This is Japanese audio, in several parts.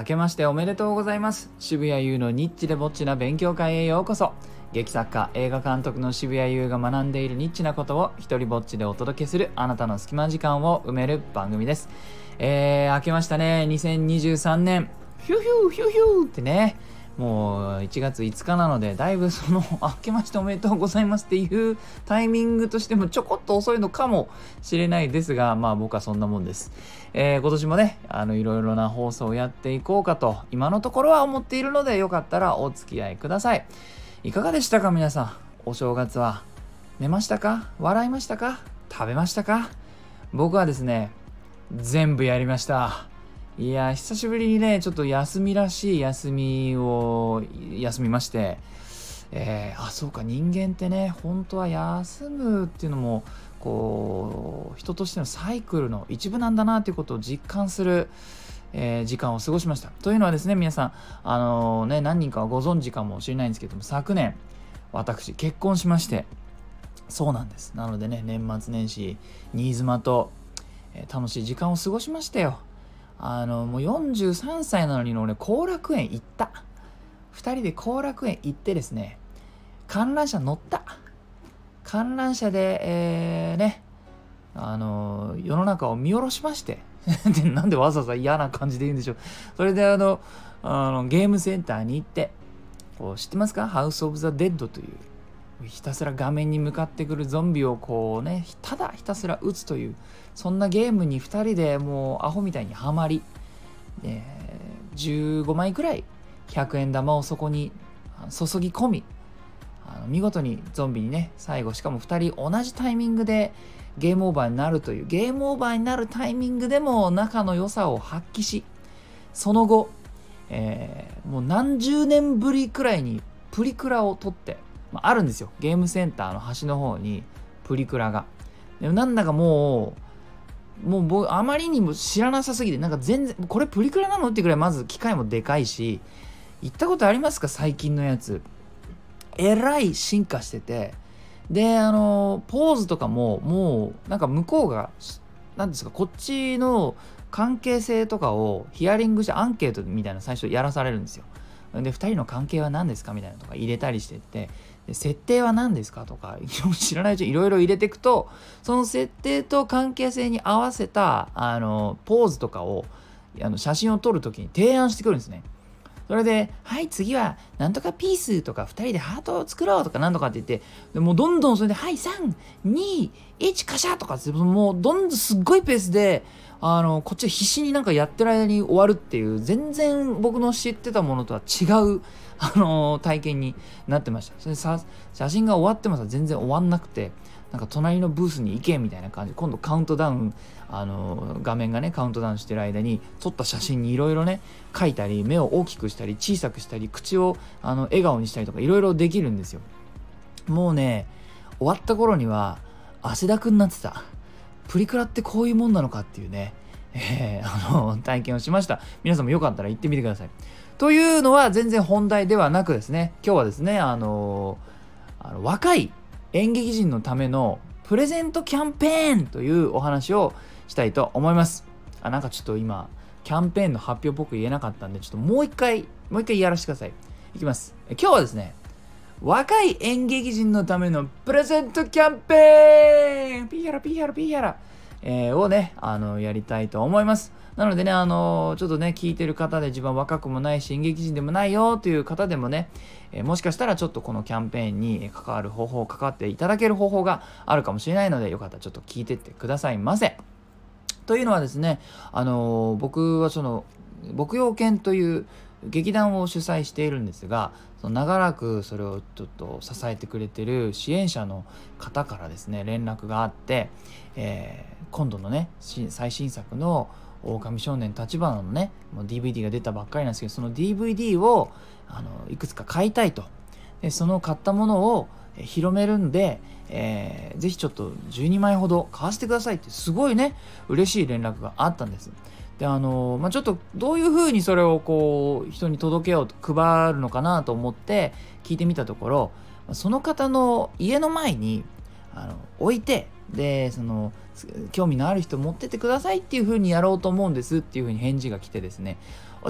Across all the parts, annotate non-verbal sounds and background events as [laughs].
明けましておめでとうございます。渋谷優のニッチでぼっちな勉強会へようこそ。劇作家映画監督の渋谷優が学んでいるニッチなことを一人ぼっちでお届けするあなたの隙間時間を埋める番組です。えー、明けましたね。2023年。ヒューヒューヒューヒュー。ってねもう1月5日なので、だいぶその、[laughs] 明けましておめでとうございますっていうタイミングとしてもちょこっと遅いのかもしれないですが、まあ僕はそんなもんです。えー、今年もね、あの、いろいろな放送をやっていこうかと、今のところは思っているので、よかったらお付き合いください。いかがでしたか皆さん？お正月は。寝ましたか？笑いましたか？食べましたか？僕はですね、全部やりました。いや久しぶりにねちょっと休みらしい休みを休みましてえー、あそうか人間ってね本当は休むっていうのもこう人としてのサイクルの一部なんだなっていうことを実感する、えー、時間を過ごしました。というのはですね皆さんあのー、ね何人かはご存知かもしれないんですけども昨年私結婚しましてそうなんですなのでね年末年始新妻と、えー、楽しい時間を過ごしましたよ。あのもう43歳なのに俺後楽園行った。2人で後楽園行ってですね観覧車乗った。観覧車でえー、ねあの世の中を見下ろしまして。[laughs] でなんでわざわざ嫌な感じで言うんでしょう。それであのあのゲームセンターに行ってこう知ってますか？ハウス・オブ・ザ・デッドという。ひたすら画面に向かってくるゾンビをこうねただひたすら撃つというそんなゲームに2人でもうアホみたいにはまり、えー、15枚くらい100円玉をそこに注ぎ込みあの見事にゾンビにね最後しかも2人同じタイミングでゲームオーバーになるというゲームオーバーになるタイミングでも仲の良さを発揮しその後、えー、もう何十年ぶりくらいにプリクラを撮ってまあ、るんですよ。ゲームセンターの端の方にプリクラが。でもなんだかもうもう僕あまりにも知らなさすぎてなんか全然これプリクラなのってぐらいまず機械もでかいし行ったことありますか？最近のやつ。えらい進化してて。であのポーズとかももうなんか向こうが何ですかこっちの関係性とかをヒアリングしてアンケートみたいな最初やらされるんですよ。で2人の関係は何ですか？みたいなとか入れたりしてって。設定は何ですか？とか [laughs] 知らない人いろいろ入れていくとその設定と関係性に合わせたあのポーズとかをあの写真を撮るときに提案してくるんですね。それで、はい、次は、なんとかピースとか、2人でハートを作ろうとか、なんとかって言って、でもうどんどんそれで、はい、3、2、1、カシャとかって、もうどんどんすっごいペースで、あの、こっちは必死になんかやってる間に終わるっていう、全然僕の知ってたものとは違う、あの体験になってました。それさ、写真が終わってもさ、全然終わんなくて、なんか隣のブースに行けみたいな感じ。今度カウントダウンあの画面がねカウントダウンしてる間に撮った写真にいろいろね描いたり目を大きくしたり小さくしたり口をあの笑顔にしたりとかいろいろできるんですよ。もうね終わった頃には汗だくになってたプリクラってこういうもんなのかっていうね、えー、あの体験をしました。皆さんもよかったら行ってみてください。というのは全然本題ではなくですね今日はですねあのあの若い演劇人のためのプレゼントキャンペーンというお話をしたいと思います。あなんかちょっと今キャンペーンの発表っぽく言えなかったんでちょっともう一回もう一回やらせてください。いきます。今日はですね若い演劇人のためのプレゼントキャンペーン。ピーヤラピーヤラピーヤラ、えー、をね、あの、やりたいと思います。なのでね、あの、ちょっとね、聞いてる方で自分は若くもないし、演劇人でもないよという方でもね、えー、もしかしたらちょっとこのキャンペーンに関わる方法、関わっていただける方法があるかもしれないので、よかったらちょっと聞いてってくださいませ。というのはですね、あの、僕はその、牧羊犬という劇団を主催しているんですがその長らくそれをちょっと支えてくれてる支援者の方からですね連絡があって、えー、今度のね最新作の「狼少年立花」のねもう DVD が出たばっかりなんですけどその DVD をあのいくつか買いたいと。でその買ったものを広めるんで、えー、ぜひちょっと12枚ほど買わせてくださいってすごいね嬉しい連絡があったんです。であのまあ、ちょっとどういうふうにそれをこう人に届けようと配るのかなと思って聞いてみたところその方の家の前にあの置いてでその興味のある人持ってってくださいっていうふうにやろうと思うんですっていうふうに返事が来てですね。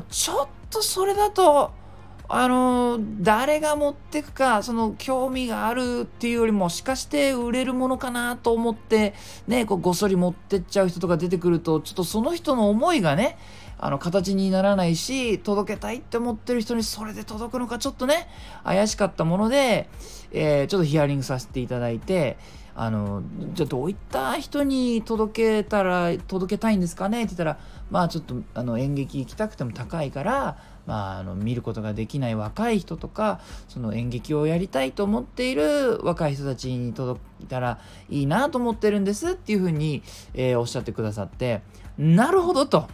ちょっとそれだとあの誰が持ってくかその興味があるっていうよりもしかして売れるものかなと思ってねこうごっそり持ってっちゃう人とか出てくるとちょっとその人の思いがねあの形にならないし届けたいって思ってる人にそれで届くのかちょっとね怪しかったもので、えー、ちょっとヒアリングさせていただいてあのじゃあどういった人に届けたら届けたいんですかね？って言ったらまあちょっとあの演劇行きたくても高いからまあ、あの見ることができない若い人とかその演劇をやりたいと思っている若い人たちに届いたらいいなと思ってるんですっていうふうに、えー、おっしゃってくださってなるほどと、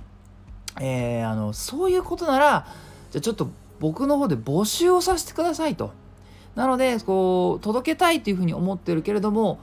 えー、あのそういうことならじゃちょっと僕の方で募集をさせてくださいと。なのでこう届けたいというふうに思ってるけれども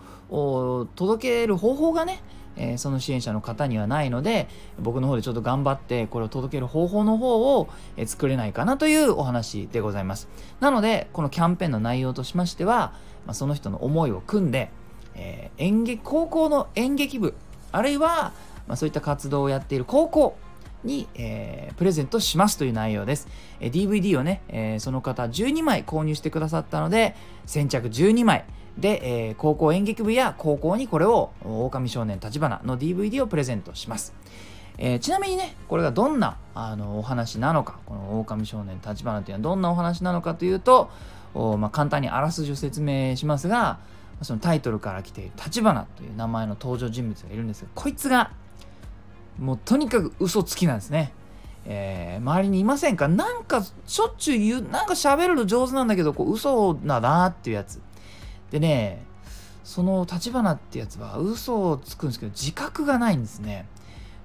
届ける方法がねえー、その支援者の方にはないので僕の方でちょっと頑張ってこれを届ける方法の方を、えー、作れないかなというお話でございますなのでこのキャンペーンの内容としましては、まあ、その人の思いを組んで、えー、演劇高校の演劇部あるいは、まあ、そういった活動をやっている高校に、えー、プレゼントしますという内容です。えー、DVD をね、えー、その方12枚購入してくださったので、先着12枚、で、えー、高校演劇部や高校にこれを狼少年立花の DVD をプレゼントします。えー、ちなみにね、これがどんなあのお話なのか、この狼少年立花というのはどんなお話なのかというとお、まあ、簡単にあらすじを説明しますが、そのタイトルから来ている立花という名前の登場人物がいるんですが、こいつがもうとにかく嘘つきなんですね。えー、周りにいませんか？なんかしょっちゅう言う、なんか喋るの上手なんだけど、こう嘘だなっていうやつ。でねその立花ってやつは嘘をつくんですけど自覚がないんですね。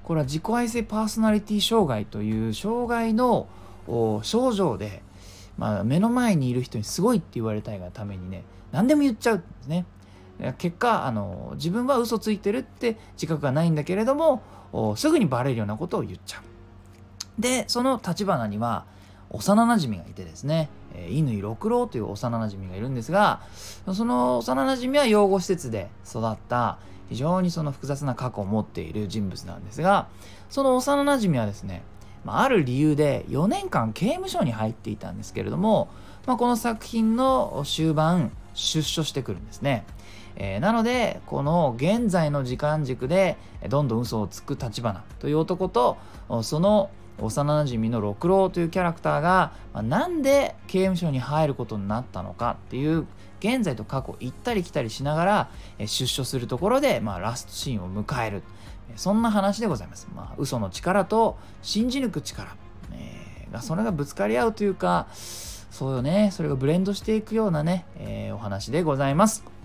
これは自己愛性パーソナリティ障害という障害の症状で、まあ、目の前にいる人にすごいって言われたいがためにね何でも言っちゃうんですね。結果あの自分は嘘ついてるって自覚がないんだけれどもすぐにバレるようなことを言っちゃう。でその立花には幼なじみがいてですね乾六郎という幼なじみがいるんですがその幼なじみは養護施設で育った非常にその複雑な過去を持っている人物なんですがその幼なじみはですねある理由で4年間刑務所に入っていたんですけれども、まあ、この作品の終盤出所してくるんですね。えー、なのでこの現在の時間軸でどんどん嘘をつく立花という男とその幼なじみの六郎というキャラクターが、まあ、なんで刑務所に入ることになったのかっていう現在と過去行ったり来たりしながら、え出所するところで、まあ、ラストシーンを迎えるそんな話でございます。まあ、嘘の力と信じ抜く力、えー、がそれがぶつかり合うというかそうよねそれがブレンドしていくようなね、えー、お話でございます。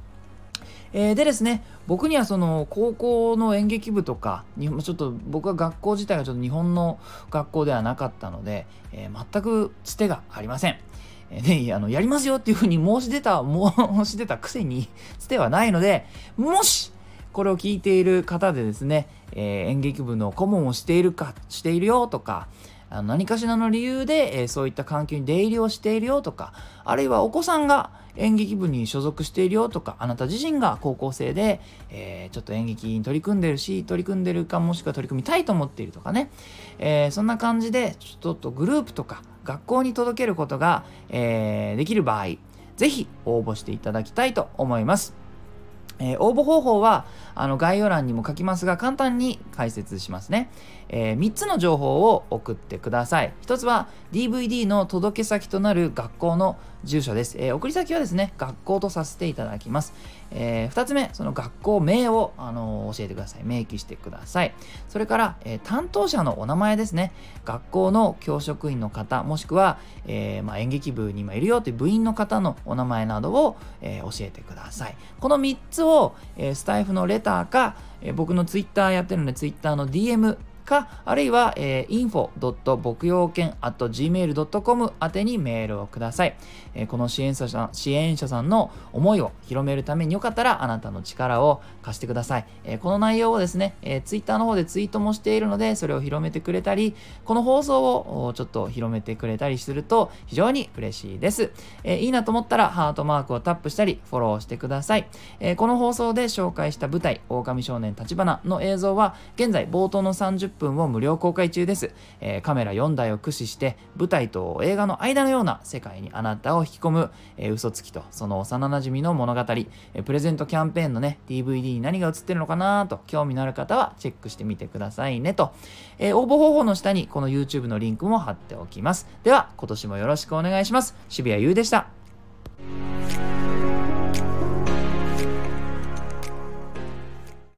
えー、でですね僕にはその高校の演劇部とかちょっと僕は学校自体がちょっと日本の学校ではなかったので、えー、全くつてがありません。え、ね、あのやりますよっていうふうに申し出た申し出たくせに [laughs] つてはないのでもしこれを聞いている方でですね、えー、演劇部の顧問をしているかしているよとかあの何かしらの理由で、えー、そういった環境に出入りをしているよとかあるいはお子さんが演劇部に所属しているよとかあなた自身が高校生で、えー、ちょっと演劇に取り組んでるし取り組んでるかもしくは取り組みたいと思っているとかね、えー、そんな感じでちょっとグループとか学校に届けることが、え、できる場合是非応募していただきたいと思います。えー、応募方法はあの概要欄にも書きますが簡単に解説しますね、えー、3つの情報を送ってください。1つは DVD の届け先となる学校の住所です、えー、送り先はですね学校とさせていただきます、え2つ目その学校名を、あの教えてください。明記してください。それから、え担当者のお名前ですね。学校の教職員の方もしくは、えまあ、演劇部に今いるよという部員の方のお名前などを、え教えてください。この3つを、えスタイフのレターか、え僕のツイッターやってるのでツイッターの DM か、あるいは、えー、info. 牧羊犬 gmail.com 宛てにメールをください。えー、この支援者さん支援者さんの思いを広めるためによかったら、あなたの力を貸してください。えー、この内容をですね、えー、Twitter の方でツイートもしているので、それを広めてくれたり、この放送をちょっと広めてくれたりすると非常に嬉しいです。えー、いいなと思ったら、ハートマークをタップしたり、フォローしてください。えー、この放送で紹介した舞台、狼少年立花の映像は、現在冒頭の30分を無料公開中です。えー、カメラ4台を駆使して、舞台と映画の間のような世界にあなたを引き込む、えー、嘘つきとその幼馴染の物語、えー、プレゼントキャンペーンのね、DVD に何が映ってるのかなと興味のある方はチェックしてみてくださいねと。え、応募方法の下にこの YouTube のリンクも貼っておきます。では、今年もよろしくお願いします。渋谷優でした。